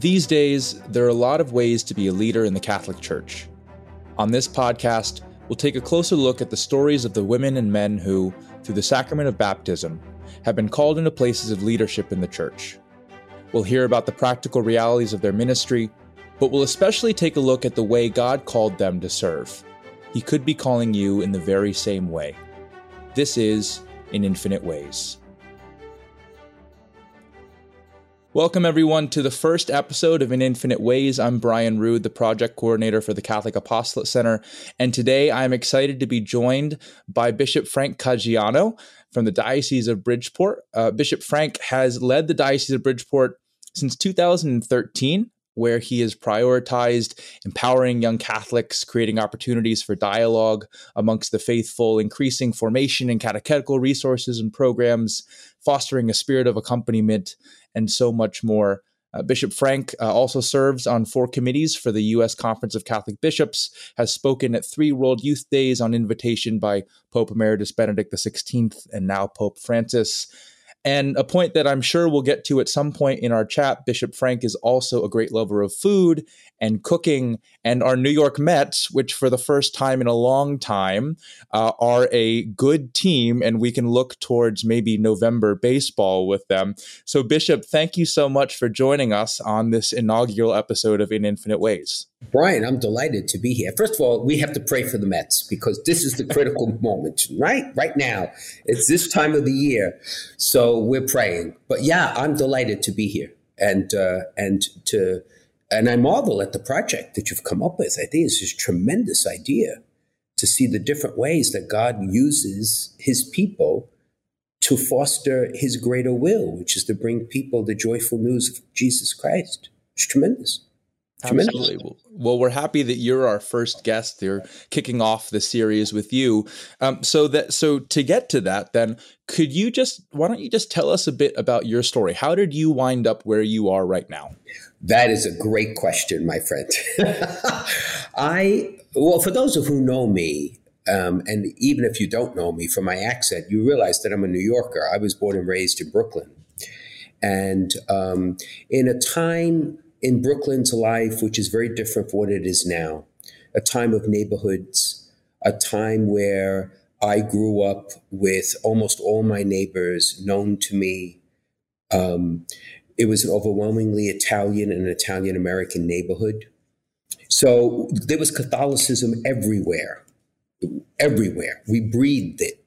These days, there are a lot of ways to be a leader in the Catholic Church. On this podcast, we'll take a closer look at the stories of the women and men who, through the sacrament of baptism, have been called into places of leadership in the Church. We'll hear about the practical realities of their ministry, but we'll especially take a look at the way God called them to serve. He could be calling you in the very same way. This is In Infinite Ways. Welcome, everyone, to the first episode of In Infinite Ways. I'm Brian Rood, the project coordinator for the Catholic Apostolate Center. And today I'm excited to be joined by Bishop Frank Caggiano from the Diocese of Bridgeport. Uh, Bishop Frank has led the Diocese of Bridgeport since 2013 where he has prioritized empowering young Catholics, creating opportunities for dialogue amongst the faithful, increasing formation and catechetical resources and programs, fostering a spirit of accompaniment, and so much more. Uh, Bishop Frank uh, also serves on four committees for the U.S. Conference of Catholic Bishops, has spoken at three World Youth Days on invitation by Pope Emeritus Benedict XVI and now Pope Francis. And a point that I'm sure we'll get to at some point in our chat Bishop Frank is also a great lover of food and cooking. And our New York Mets, which for the first time in a long time uh, are a good team, and we can look towards maybe November baseball with them. So, Bishop, thank you so much for joining us on this inaugural episode of In Infinite Ways. Brian, I'm delighted to be here. First of all, we have to pray for the Mets because this is the critical moment, right? Right now. It's this time of the year. So we're praying. But yeah, I'm delighted to be here and uh, and to and I marvel at the project that you've come up with. I think it's a tremendous idea to see the different ways that God uses his people to foster his greater will, which is to bring people the joyful news of Jesus Christ. It's tremendous. Absolutely. Well, we're happy that you're our first guest. They're kicking off the series with you. Um, so that so to get to that, then could you just why don't you just tell us a bit about your story? How did you wind up where you are right now? That is a great question, my friend. I well, for those of who know me, um, and even if you don't know me from my accent, you realize that I'm a New Yorker. I was born and raised in Brooklyn, and um, in a time in Brooklyn's life, which is very different from what it is now, a time of neighborhoods, a time where I grew up with almost all my neighbors known to me. Um, it was an overwhelmingly Italian and Italian American neighborhood. So there was Catholicism everywhere, everywhere. We breathed it.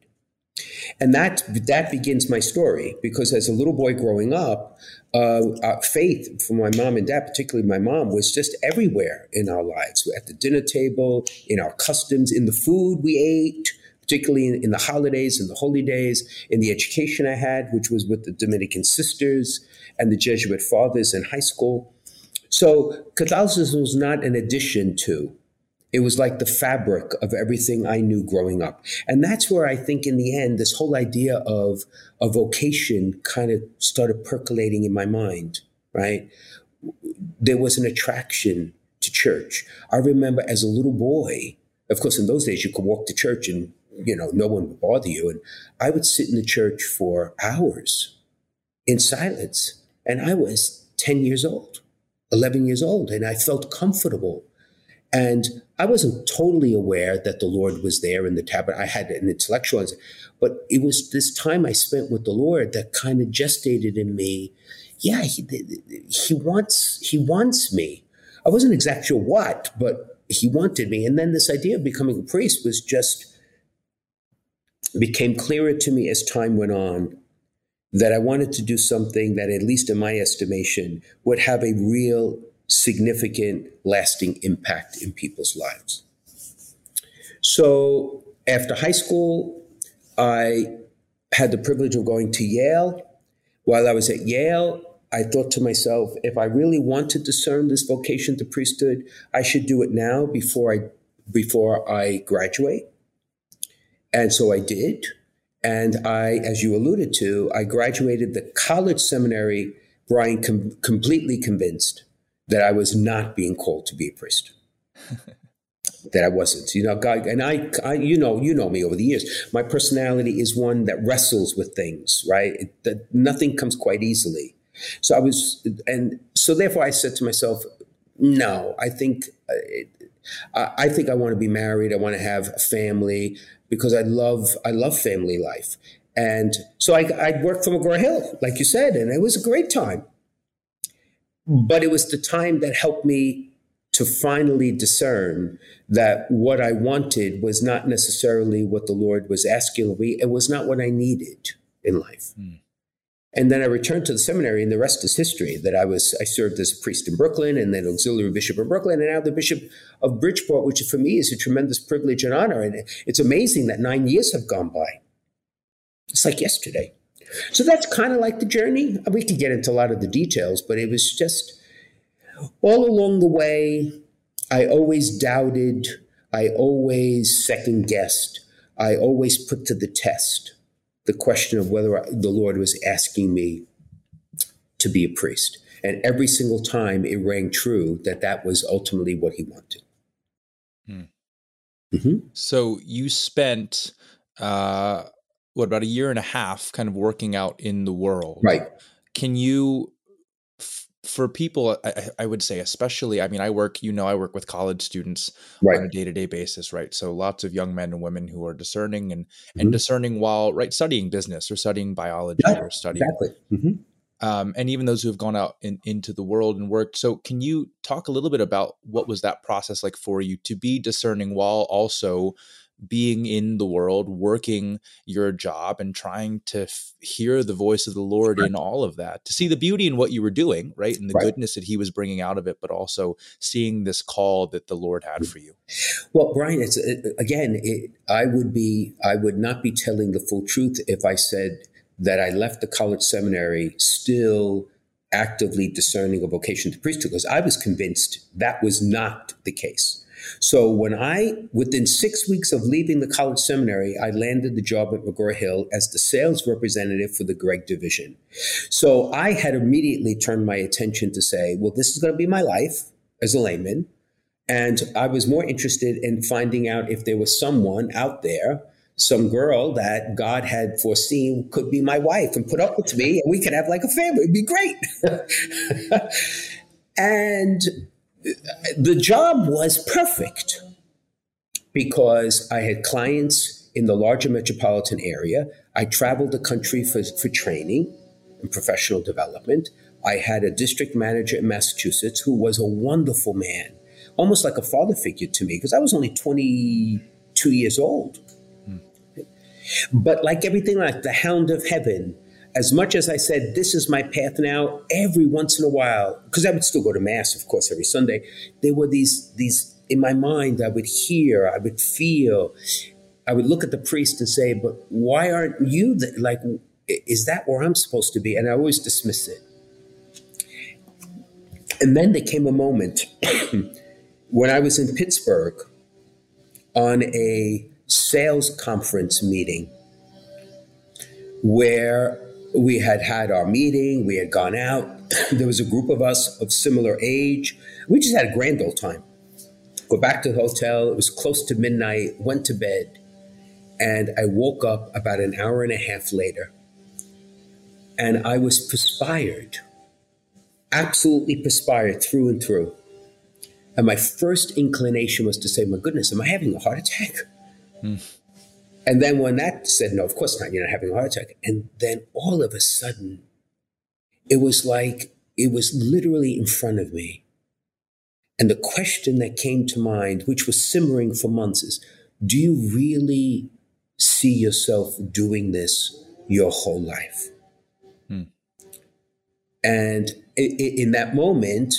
And that that begins my story because as a little boy growing up, uh, uh, faith for my mom and dad, particularly my mom, was just everywhere in our lives. At the dinner table, in our customs, in the food we ate, particularly in, in the holidays and the holy days, in the education I had, which was with the Dominican sisters and the Jesuit fathers in high school. So Catholicism was not an addition to it was like the fabric of everything I knew growing up. And that's where I think in the end, this whole idea of a vocation kind of started percolating in my mind, right? There was an attraction to church. I remember as a little boy, of course, in those days, you could walk to church and, you know, no one would bother you. And I would sit in the church for hours in silence. And I was 10 years old, 11 years old, and I felt comfortable and I wasn't totally aware that the Lord was there in the tabernacle. I had an intellectual, but it was this time I spent with the Lord that kind of gestated in me. Yeah, he, he wants he wants me. I wasn't exactly sure what, but he wanted me. And then this idea of becoming a priest was just became clearer to me as time went on that I wanted to do something that, at least in my estimation, would have a real significant, lasting impact in people's lives. So after high school, I had the privilege of going to Yale. While I was at Yale, I thought to myself, if I really want to discern this vocation to priesthood, I should do it now before I before I graduate. And so I did. And I, as you alluded to, I graduated the college seminary, Brian, com- completely convinced that I was not being called to be a priest. that I wasn't, you know, God, and I, I, you know, you know me over the years. My personality is one that wrestles with things, right? It, that nothing comes quite easily. So I was, and so therefore I said to myself, no, I think, uh, I think I want to be married. I want to have a family because I love, I love family life. And so I, I worked for McGraw Hill, like you said, and it was a great time. But it was the time that helped me to finally discern that what I wanted was not necessarily what the Lord was asking of me. It was not what I needed in life. Mm. And then I returned to the seminary, and the rest is history. That I was, I served as a priest in Brooklyn, and then auxiliary bishop in Brooklyn, and now the bishop of Bridgeport, which for me is a tremendous privilege and honor. And it's amazing that nine years have gone by. It's like yesterday. So that's kind of like the journey. We could get into a lot of the details, but it was just all along the way. I always doubted. I always second guessed. I always put to the test the question of whether the Lord was asking me to be a priest. And every single time it rang true that that was ultimately what he wanted. Hmm. Mm-hmm. So you spent uh, what about a year and a half kind of working out in the world right can you f- for people I, I, would say especially i mean i work you know i work with college students right. on a day-to-day basis right so lots of young men and women who are discerning and mm-hmm. and discerning while right studying business or studying biology yeah, or studying exactly mm-hmm. um, and even those who have gone out in, into the world and worked so can you talk a little bit about what was that process like for you to be discerning while also being in the world, working your job, and trying to f- hear the voice of the Lord in all of that, to see the beauty in what you were doing, right? And the right. goodness that He was bringing out of it, but also seeing this call that the Lord had mm. for you. Well, Brian, it's it, again, it, I would be, I would not be telling the full truth if I said that I left the college seminary still actively discerning a vocation to priesthood because I was convinced that was not the case. So when I, within six weeks of leaving the college seminary, I landed the job at McGraw Hill as the sales representative for the Gregg division. So I had immediately turned my attention to say, well, this is going to be my life as a layman. And I was more interested in finding out if there was someone out there, some girl that God had foreseen could be my wife and put up with me, and we could have like a family. It'd be great. and the job was perfect because I had clients in the larger metropolitan area. I traveled the country for, for training and professional development. I had a district manager in Massachusetts who was a wonderful man, almost like a father figure to me because I was only 22 years old. Hmm. But like everything, like the hound of heaven, as much as I said, this is my path now, every once in a while, because I would still go to mass, of course, every Sunday, there were these, these, in my mind, I would hear, I would feel, I would look at the priest and say, but why aren't you the, like, is that where I'm supposed to be? And I always dismiss it. And then there came a moment when I was in Pittsburgh on a sales conference meeting where we had had our meeting, we had gone out. there was a group of us of similar age. We just had a grand old time. Go back to the hotel. It was close to midnight, went to bed, and I woke up about an hour and a half later. And I was perspired, absolutely perspired through and through. And my first inclination was to say, My goodness, am I having a heart attack? Mm. And then when that said, no, of course not, you're not having a heart attack. And then all of a sudden, it was like it was literally in front of me. And the question that came to mind, which was simmering for months, is do you really see yourself doing this your whole life? Hmm. And in that moment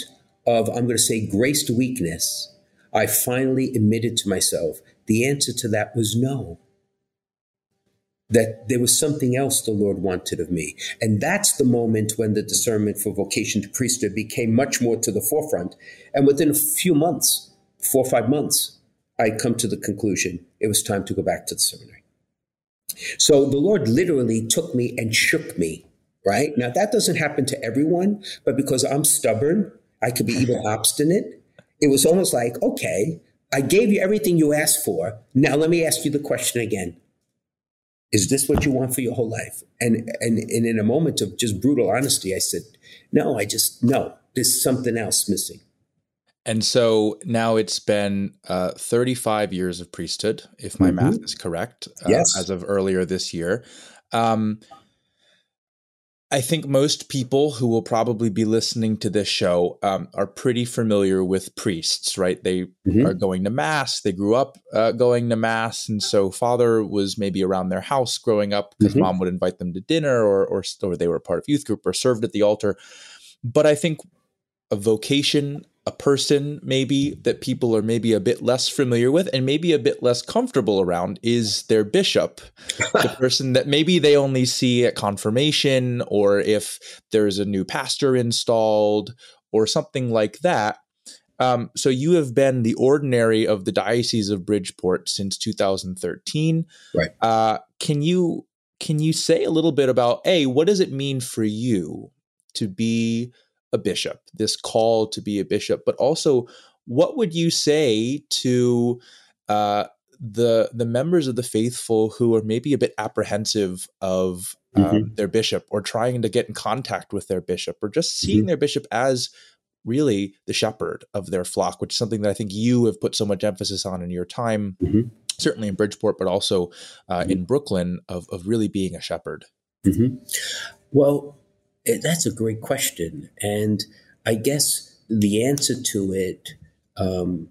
of, I'm going to say, grace to weakness, I finally admitted to myself the answer to that was no that there was something else the Lord wanted of me. And that's the moment when the discernment for vocation to priesthood became much more to the forefront. And within a few months, four or five months, I come to the conclusion it was time to go back to the seminary. So the Lord literally took me and shook me, right? Now that doesn't happen to everyone, but because I'm stubborn, I could be even obstinate. It was almost like, okay, I gave you everything you asked for. Now let me ask you the question again Is this what you want for your whole life? And and and in a moment of just brutal honesty, I said, no, I just no. There's something else missing. And so now it's been uh, 35 years of priesthood, if my mm-hmm. math is correct, uh, yes. as of earlier this year. Um, I think most people who will probably be listening to this show um, are pretty familiar with priests, right? They mm-hmm. are going to mass. They grew up uh, going to mass, and so father was maybe around their house growing up because mm-hmm. mom would invite them to dinner, or, or or they were part of youth group or served at the altar. But I think a vocation a person maybe that people are maybe a bit less familiar with and maybe a bit less comfortable around is their bishop. The person that maybe they only see at confirmation or if there's a new pastor installed or something like that. Um, so you have been the ordinary of the diocese of bridgeport since 2013 right. Uh, can you can you say a little bit about a what does it mean for you to be a bishop, this call to be a bishop, but also what would you say to uh, the the members of the faithful who are maybe a bit apprehensive of um, mm-hmm. their bishop or trying to get in contact with their bishop or just seeing mm-hmm. their bishop as really the shepherd of their flock, which is something that I think you have put so much emphasis on in your time, mm-hmm. certainly in Bridgeport, but also uh, mm-hmm. in Brooklyn, of, of really being a shepherd. Mm-hmm. Well, that's a great question. And I guess the answer to it um,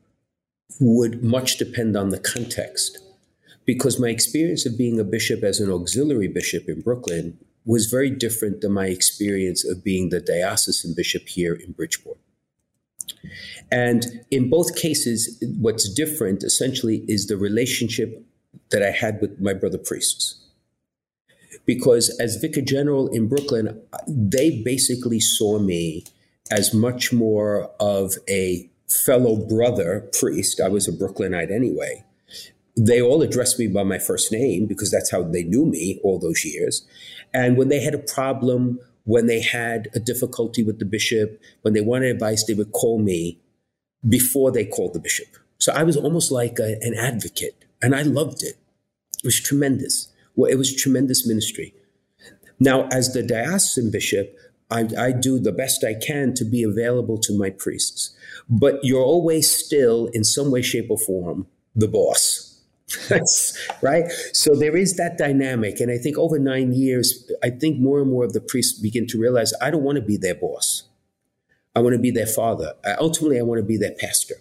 would much depend on the context. Because my experience of being a bishop as an auxiliary bishop in Brooklyn was very different than my experience of being the diocesan bishop here in Bridgeport. And in both cases, what's different essentially is the relationship that I had with my brother priests because as vicar general in Brooklyn, they basically saw me as much more of a fellow brother priest. I was a Brooklynite anyway. They all addressed me by my first name because that's how they knew me all those years. And when they had a problem, when they had a difficulty with the bishop, when they wanted advice, they would call me before they called the bishop. So I was almost like a, an advocate, and I loved it. It was tremendous. Well, it was tremendous ministry. Now, as the diocesan bishop, I, I, do the best I can to be available to my priests. But you're always still, in some way, shape, or form, the boss. right. So there is that dynamic. And I think over nine years, I think more and more of the priests begin to realize I don't want to be their boss. I want to be their father. ultimately, I want to be their pastor.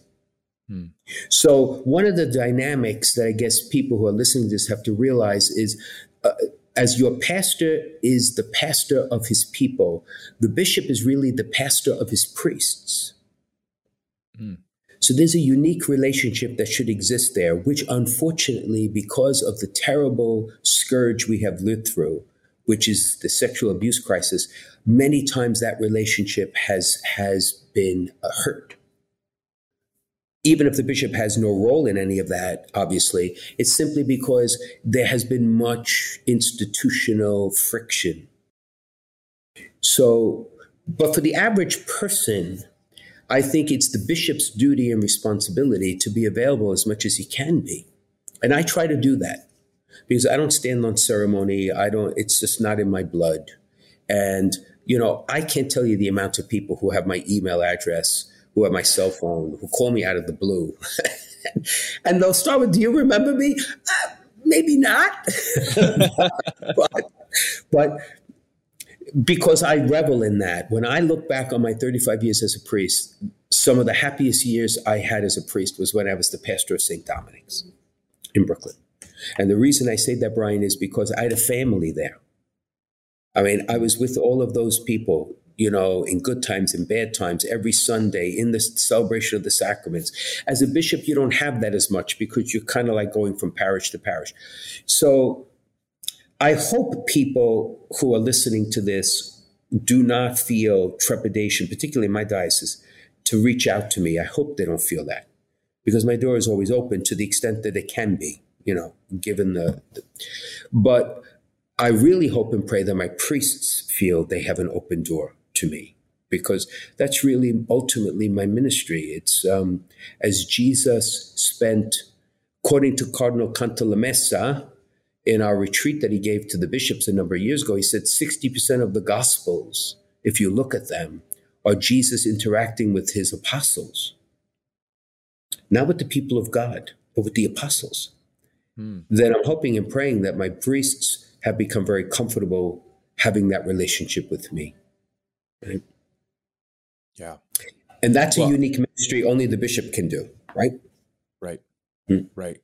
Hmm. So, one of the dynamics that I guess people who are listening to this have to realize is uh, as your pastor is the pastor of his people, the bishop is really the pastor of his priests. Hmm. So, there's a unique relationship that should exist there, which unfortunately, because of the terrible scourge we have lived through, which is the sexual abuse crisis, many times that relationship has, has been uh, hurt even if the bishop has no role in any of that, obviously, it's simply because there has been much institutional friction. So, but for the average person, I think it's the bishop's duty and responsibility to be available as much as he can be. And I try to do that because I don't stand on ceremony. I don't, it's just not in my blood. And, you know, I can't tell you the amount of people who have my email address who have my cell phone, who call me out of the blue. and they'll start with, Do you remember me? Uh, maybe not. but, but because I revel in that. When I look back on my 35 years as a priest, some of the happiest years I had as a priest was when I was the pastor of St. Dominic's in Brooklyn. And the reason I say that, Brian, is because I had a family there. I mean, I was with all of those people you know, in good times and bad times, every Sunday in the celebration of the sacraments. As a bishop, you don't have that as much because you're kind of like going from parish to parish. So I hope people who are listening to this do not feel trepidation, particularly in my diocese, to reach out to me. I hope they don't feel that because my door is always open to the extent that it can be, you know, given the, the but I really hope and pray that my priests feel they have an open door to me because that's really ultimately my ministry. It's um, as Jesus spent, according to Cardinal Cantalamessa, in our retreat that he gave to the bishops a number of years ago, he said 60% of the gospels, if you look at them, are Jesus interacting with his apostles. Not with the people of God, but with the apostles. Hmm. Then I'm hoping and praying that my priests have become very comfortable having that relationship with me. Right? Yeah. And that's well, a unique ministry only the bishop can do, right? Right. Hmm. Right.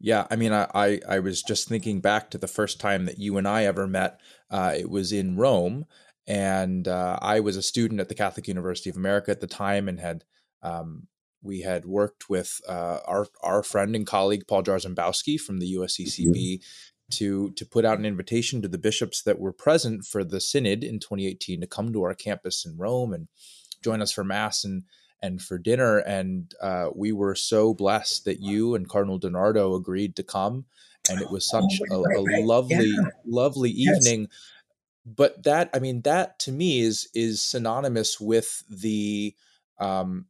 Yeah, I mean, I, I, I was just thinking back to the first time that you and I ever met. Uh, it was in Rome, and uh, I was a student at the Catholic University of America at the time, and had um, we had worked with uh, our our friend and colleague Paul Jarzembowski from the USCCB mm-hmm. To to put out an invitation to the bishops that were present for the synod in 2018 to come to our campus in Rome and join us for mass and and for dinner. And uh, we were so blessed that you and Cardinal DiNardo agreed to come. And it was such oh, a, a, lovely, yeah. lovely evening. Yes. But that, I mean, that to me is is synonymous with the um,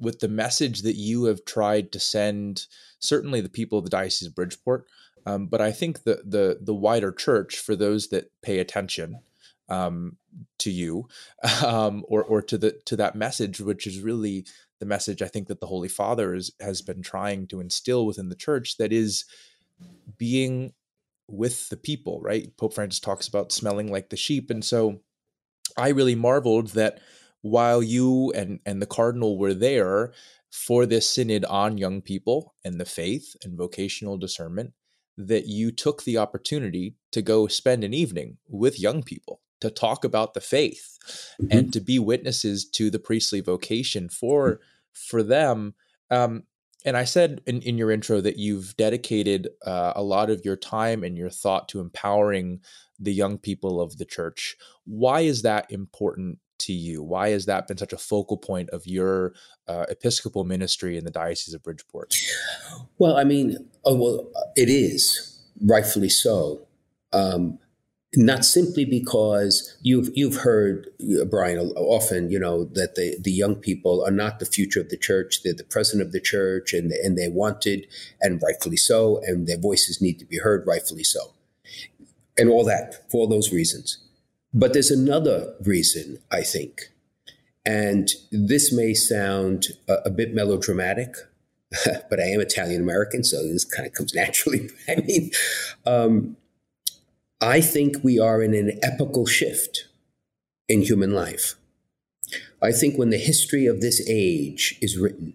with the message that you have tried to send. Certainly, the people of the Diocese of Bridgeport, um, but I think the the the wider church for those that pay attention um, to you um, or or to the to that message, which is really the message I think that the Holy Father is, has been trying to instill within the church. That is being with the people, right? Pope Francis talks about smelling like the sheep, and so I really marveled that while you and and the cardinal were there for this synod on young people and the faith and vocational discernment that you took the opportunity to go spend an evening with young people to talk about the faith mm-hmm. and to be witnesses to the priestly vocation for mm-hmm. for them um, and i said in, in your intro that you've dedicated uh, a lot of your time and your thought to empowering the young people of the church why is that important to you? Why has that been such a focal point of your uh, episcopal ministry in the diocese of bridgeport? Well i mean oh, well it is rightfully so. Um, not simply because you've you've heard Brian often, you know, that the the young people are not the future of the church; they're the present of the church, and and they wanted, and rightfully so, and their voices need to be heard, rightfully so, and all that for all those reasons. But there's another reason, I think, and this may sound a, a bit melodramatic, but I am Italian American, so this kind of comes naturally. I mean. Um, I think we are in an epochal shift in human life. I think when the history of this age is written,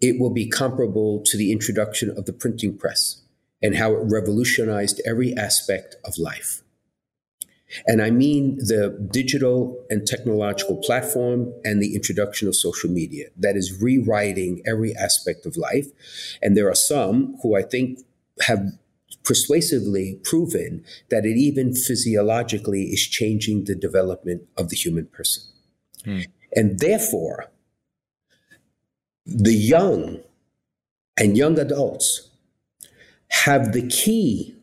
it will be comparable to the introduction of the printing press and how it revolutionized every aspect of life. And I mean the digital and technological platform and the introduction of social media that is rewriting every aspect of life. And there are some who I think have persuasively proven that it even physiologically is changing the development of the human person. Hmm. And therefore, the young and young adults have the key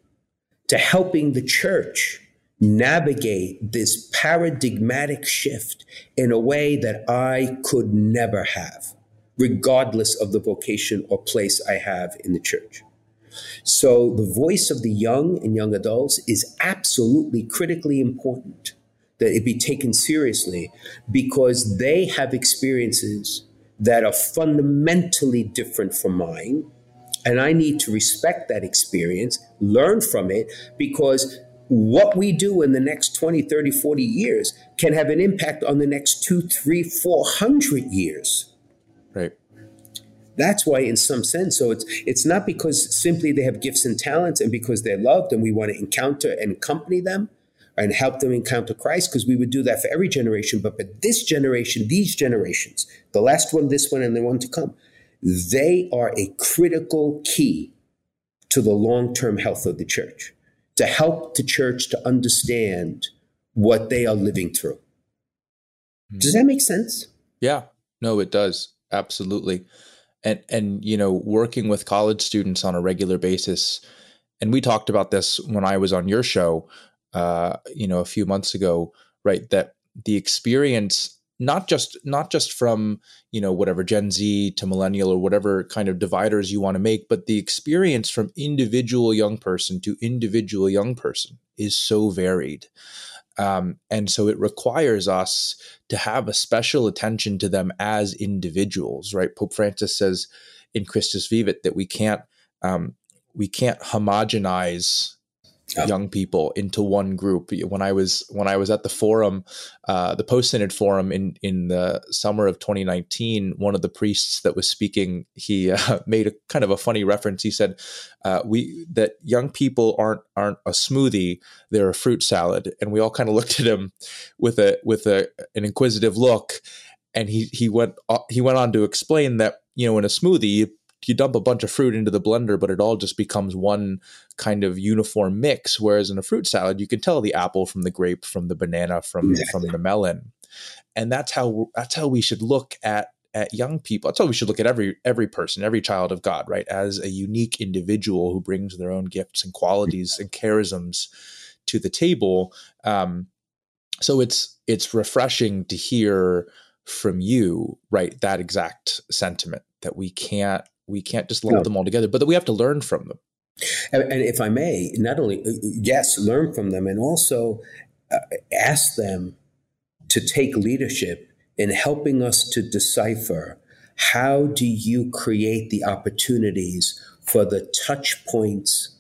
to helping the church navigate this paradigmatic shift in a way that I could never have, regardless of the vocation or place I have in the church. So the voice of the young and young adults is absolutely critically important that it be taken seriously because they have experiences that are fundamentally different from mine. And I need to respect that experience, learn from it, because what we do in the next 20, 30, 40 years can have an impact on the next two, three, four hundred years. Right. That's why, in some sense, so it's it's not because simply they have gifts and talents and because they're loved and we want to encounter and accompany them and help them encounter Christ, because we would do that for every generation. But but this generation, these generations, the last one, this one, and the one to come, they are a critical key to the long term health of the church, to help the church to understand what they are living through. Does that make sense? Yeah, no, it does. Absolutely and and you know working with college students on a regular basis and we talked about this when i was on your show uh, you know a few months ago right that the experience not just not just from you know whatever gen z to millennial or whatever kind of dividers you want to make but the experience from individual young person to individual young person is so varied. Um, and so it requires us to have a special attention to them as individuals right? Pope francis says in christus vivit that we can't um, we can't homogenize young people into one group. When I was when I was at the forum, uh, the post synod forum in in the summer of 2019, one of the priests that was speaking, he uh, made a kind of a funny reference. He said, uh, "We that young people aren't aren't a smoothie; they're a fruit salad." And we all kind of looked at him with a with a an inquisitive look. And he he went uh, he went on to explain that you know in a smoothie you you dump a bunch of fruit into the blender, but it all just becomes one kind of uniform mix. Whereas in a fruit salad, you can tell the apple from the grape, from the banana, from from the melon, and that's how that's how we should look at at young people. That's how we should look at every every person, every child of God, right, as a unique individual who brings their own gifts and qualities and charisms to the table. Um, so it's it's refreshing to hear from you, right, that exact sentiment that we can't we can't just lump no. them all together, but that we have to learn from them. And, and if I may, not only, uh, yes, learn from them and also uh, ask them to take leadership in helping us to decipher how do you create the opportunities for the touch points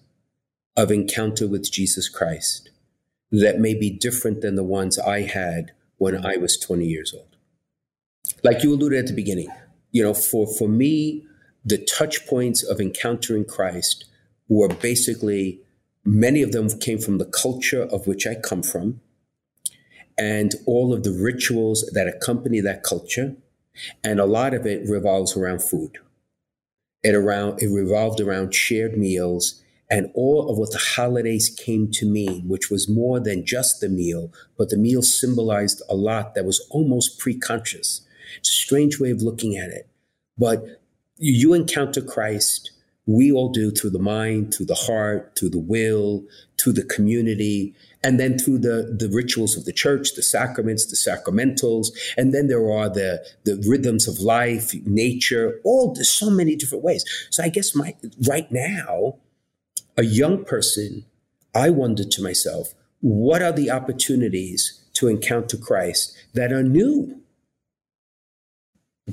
of encounter with Jesus Christ that may be different than the ones I had when I was 20 years old. Like you alluded at the beginning, you know, for, for me, the touch points of encountering Christ were basically many of them came from the culture of which I come from and all of the rituals that accompany that culture. And a lot of it revolves around food. It around it revolved around shared meals and all of what the holidays came to mean, which was more than just the meal, but the meal symbolized a lot that was almost pre-conscious. It's a strange way of looking at it. But you encounter Christ, we all do through the mind, through the heart, through the will, through the community, and then through the, the rituals of the church, the sacraments, the sacramentals, and then there are the, the rhythms of life, nature, all there's so many different ways. So I guess my right now, a young person, I wonder to myself, what are the opportunities to encounter Christ that are new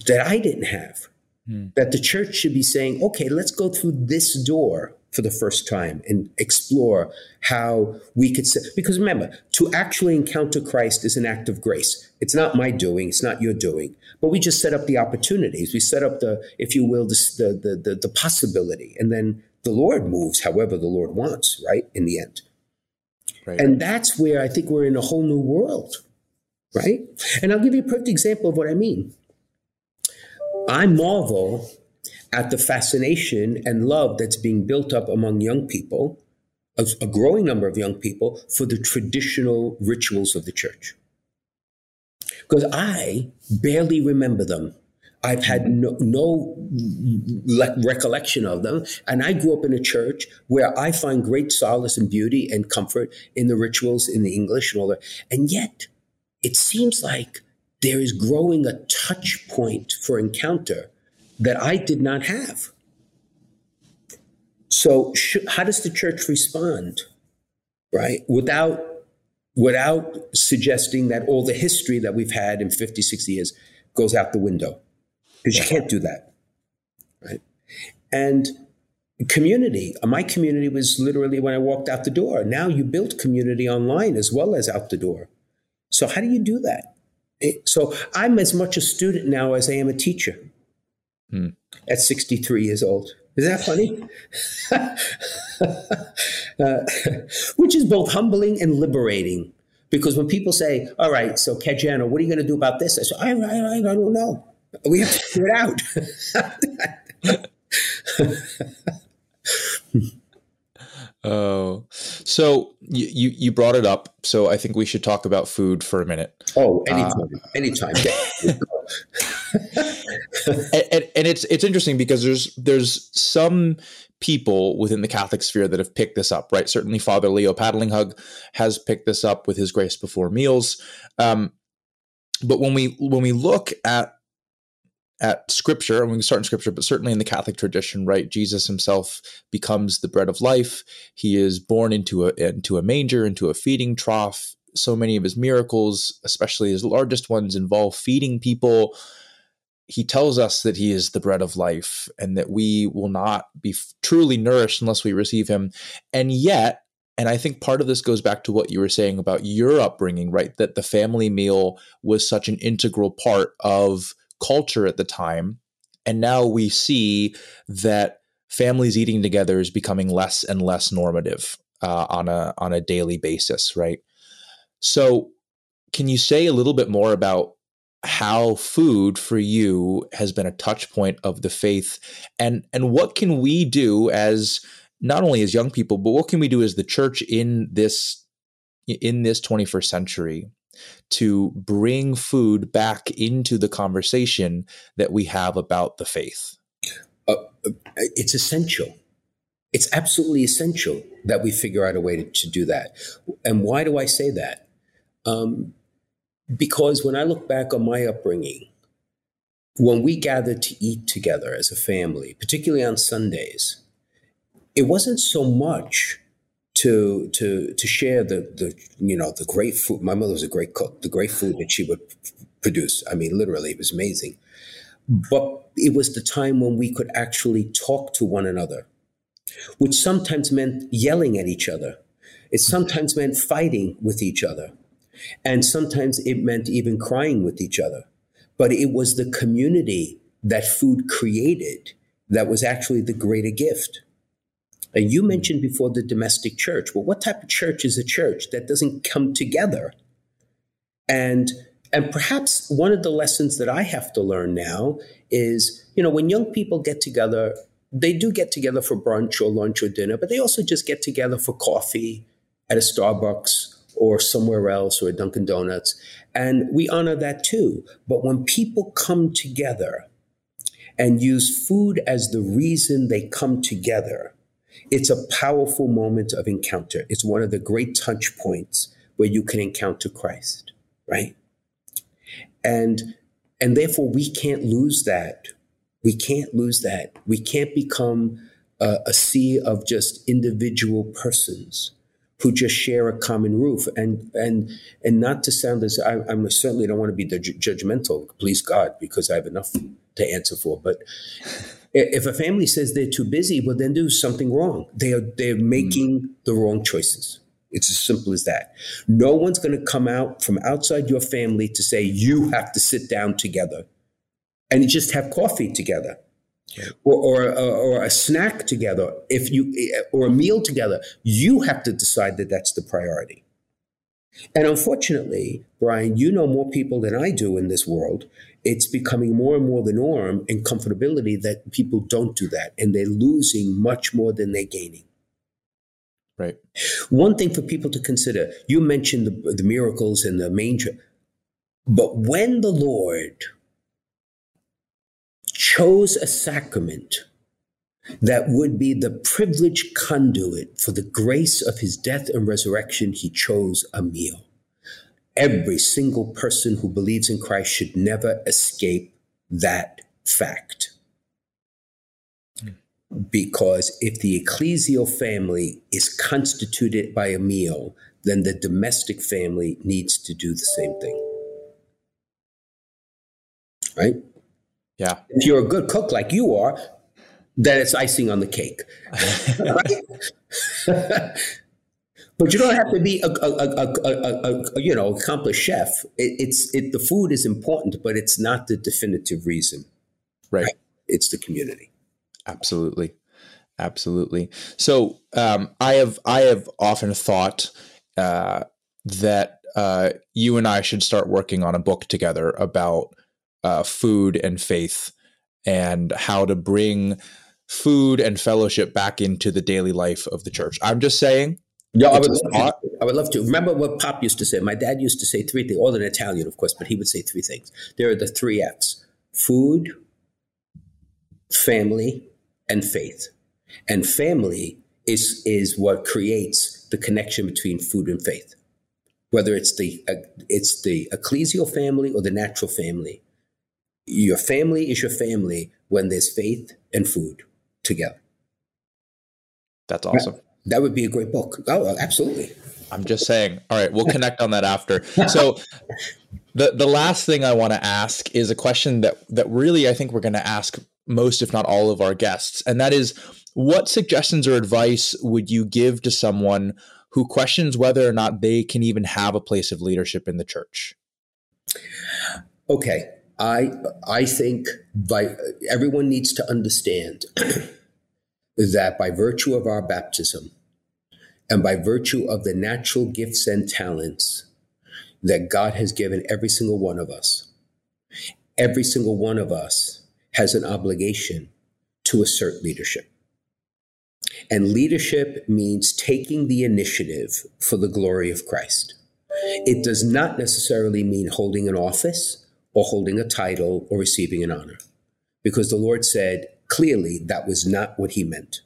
that I didn't have? Hmm. That the church should be saying, okay, let's go through this door for the first time and explore how we could say, because remember, to actually encounter Christ is an act of grace. It's not my doing, it's not your doing, but we just set up the opportunities. We set up the, if you will, the, the, the, the possibility. And then the Lord moves however the Lord wants, right? In the end. Right. And that's where I think we're in a whole new world, right? And I'll give you a perfect example of what I mean. I marvel at the fascination and love that's being built up among young people, a, a, growing number of young people, for the traditional rituals of the church. Because I barely remember them. I've had no, no recollection of them. And I grew up in a church where I find great solace and beauty and comfort in the rituals, in the English and all that. And yet, it seems like there is growing a touch point for encounter that I did not have. So, sh- how does the church respond, right? Without without suggesting that all the history that we've had in 50, 60 years goes out the window, because you can't do that, right? And community, my community was literally when I walked out the door. Now you build community online as well as out the door. So, how do you do that? So I'm as much a student now as I am a teacher hmm. at 63 years old. Is that funny? uh, which is both humbling and liberating. Because when people say, all right, so Caggiano, what are you going to do about this? I say, I, I, I don't know. We have to figure it out. Oh, so you, you, you brought it up. So I think we should talk about food for a minute. Oh, anytime, uh, anytime. and, and, and it's it's interesting because there's there's some people within the Catholic sphere that have picked this up, right? Certainly, Father Leo Patalinghug has picked this up with his Grace Before Meals. Um, but when we when we look at at scripture, and we can start in scripture, but certainly in the Catholic tradition, right? Jesus himself becomes the bread of life. He is born into a into a manger, into a feeding trough. So many of his miracles, especially his largest ones, involve feeding people. He tells us that he is the bread of life and that we will not be truly nourished unless we receive him. And yet, and I think part of this goes back to what you were saying about your upbringing, right? That the family meal was such an integral part of culture at the time. And now we see that families eating together is becoming less and less normative uh, on a on a daily basis, right? So, can you say a little bit more about how food for you has been a touch point of the faith, and and what can we do as not only as young people, but what can we do as the church in this in this 21st century to bring food back into the conversation that we have about the faith? Uh, it's essential. It's absolutely essential that we figure out a way to, to do that. And why do I say that? Um, because when I look back on my upbringing, when we gathered to eat together as a family, particularly on Sundays, it wasn't so much to to to share the the you know the great food. My mother was a great cook. The great food that she would produce. I mean, literally, it was amazing. But it was the time when we could actually talk to one another, which sometimes meant yelling at each other. It sometimes meant fighting with each other. And sometimes it meant even crying with each other. But it was the community that food created that was actually the greater gift. And you mentioned before the domestic church. Well, what type of church is a church that doesn't come together? And and perhaps one of the lessons that I have to learn now is, you know, when young people get together, they do get together for brunch or lunch or dinner, but they also just get together for coffee at a Starbucks or somewhere else or a Dunkin' Donuts. And we honor that too. But when people come together and use food as the reason they come together, it's a powerful moment of encounter. It's one of the great touch points where you can encounter Christ, right? And and therefore we can't lose that. We can't lose that. We can't become a, a sea of just individual persons who just share a common roof and and and not to sound as I, I certainly don't want to be judgmental please god because i have enough to answer for but if a family says they're too busy, well, then do something wrong. They are they're hmm. making mm. the wrong choices. It's as simple as that. No one's going to come out from outside your family to say you have to sit down together and just have coffee together. Or, or, or a snack together, if you, or a meal together, you have to decide that that's the priority. And unfortunately, Brian, you know more people than I do in this world. It's becoming more and more the norm and comfortability that people don't do that, and they're losing much more than they're gaining. Right. One thing for people to consider you mentioned the, the miracles and the manger, but when the Lord chose a sacrament that would be the privileged conduit for the grace of his death and resurrection, he chose a meal. Every single person who believes in Christ should never escape that fact. Because if the ecclesial family is constituted by a meal, then the domestic family needs to do the same thing. Right? Yeah. If you're a good cook like you are, then it's icing on the cake. but you don't have to be a, a, a, a you know accomplished chef. It, it's it the food is important, but it's not the definitive reason. Right. right? It's the community. Absolutely, absolutely. So um, I have I have often thought uh, that uh, you and I should start working on a book together about uh, food and faith and how to bring food and fellowship back into the daily life of the church. I'm just saying. Yeah, I would, love to, I would love to. Remember what Pop used to say? My dad used to say three things, all in Italian, of course, but he would say three things. There are the three F's food, family, and faith. And family is, is what creates the connection between food and faith. whether it's the uh, it's the ecclesial family or the natural family. Your family is your family when there's faith and food together. That's awesome. That, that would be a great book. Oh, absolutely. I'm just saying. All right, we'll connect on that after. So, the the last thing I want to ask is a question that that really I think we're going to ask most, if not all, of our guests, and that is, what suggestions or advice would you give to someone who questions whether or not they can even have a place of leadership in the church? Okay, I I think by everyone needs to understand that by virtue of our baptism and by virtue of the natural gifts and talents that God has given every single one of us, every single one of us has an obligation to assert leadership. And leadership means taking the initiative for the glory of Christ. It does not necessarily mean holding an office or holding a title or receiving an honor, because the Lord said clearly that was not what he meant.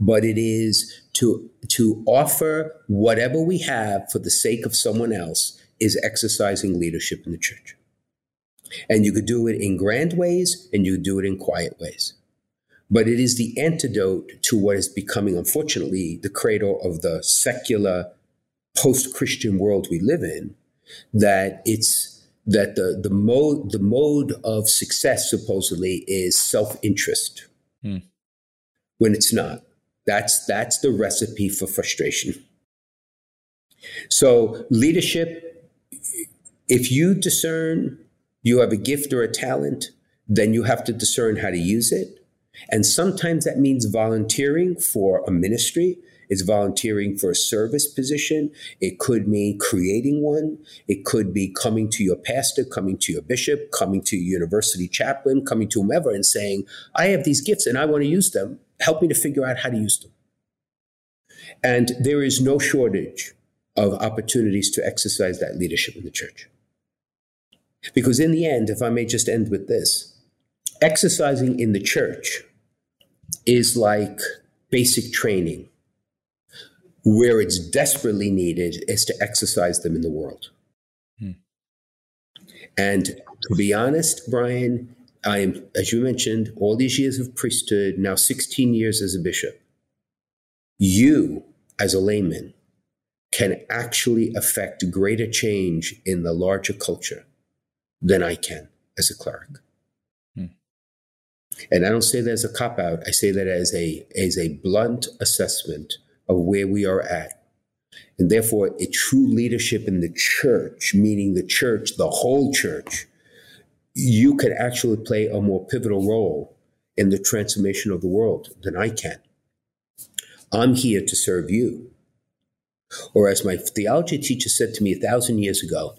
But it is to, to offer whatever we have for the sake of someone else is exercising leadership in the church. And you could do it in grand ways and you do it in quiet ways. But it is the antidote to what is becoming, unfortunately, the cradle of the secular post Christian world we live in, that it's that the, the mode the mode of success supposedly is self-interest hmm. when it's not. That's that's the recipe for frustration. So leadership, if you discern you have a gift or a talent, then you have to discern how to use it. And sometimes that means volunteering for a ministry. It's volunteering for a service position. It could mean creating one. It could be coming to your pastor, coming to your bishop, coming to your university chaplain, coming to whomever and saying, I have these gifts and I want to use them. Help me to figure out how to use them. And there is no shortage of opportunities to exercise that leadership in the church. Because in the end, if I may just end with this, exercising in the church is like basic training. Where it's desperately needed is to exercise them in the world. Hmm. And to be honest, Brian, I am, as you mentioned, all these years of priesthood, now 16 years as a bishop. You, as a layman, can actually affect greater change in the larger culture than I can as a cleric. Hmm. And I don't say that as a cop out. I say that as a as a blunt assessment of where we are at. And therefore, a true leadership in the church, meaning the church, the whole church, you can actually play a more pivotal role in the transformation of the world than I can. I'm here to serve you. Or as my theology teacher said to me a thousand years ago,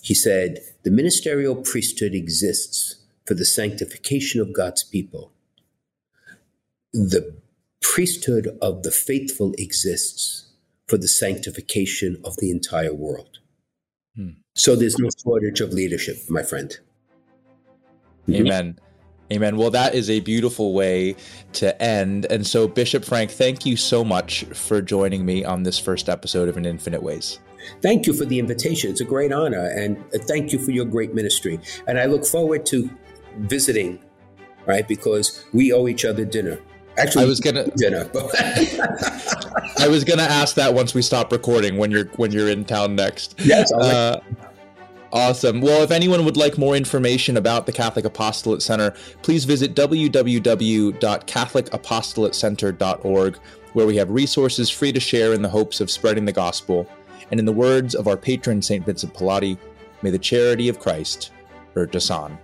he said, The ministerial priesthood exists for the sanctification of God's people. The priesthood of the faithful exists for the sanctification of the entire world. Hmm. So there's no shortage of leadership, my friend. Amen. Amen. Well, that is a beautiful way to end. And so, Bishop Frank, thank you so much for joining me on this first episode of An Infinite Ways. Thank you for the invitation. It's a great honor. And thank you for your great ministry. And I look forward to visiting, right? Because we owe each other dinner. Actually, I was gonna dinner. I was gonna ask that once we stop recording when you're when you're in town next. Yes. Uh, awesome. Well, if anyone would like more information about the Catholic Apostolate Center, please visit www.catholicapostolatecenter.org, where we have resources free to share in the hopes of spreading the gospel. And in the words of our patron, St. Vincent Pallotti, may the charity of Christ urge us on.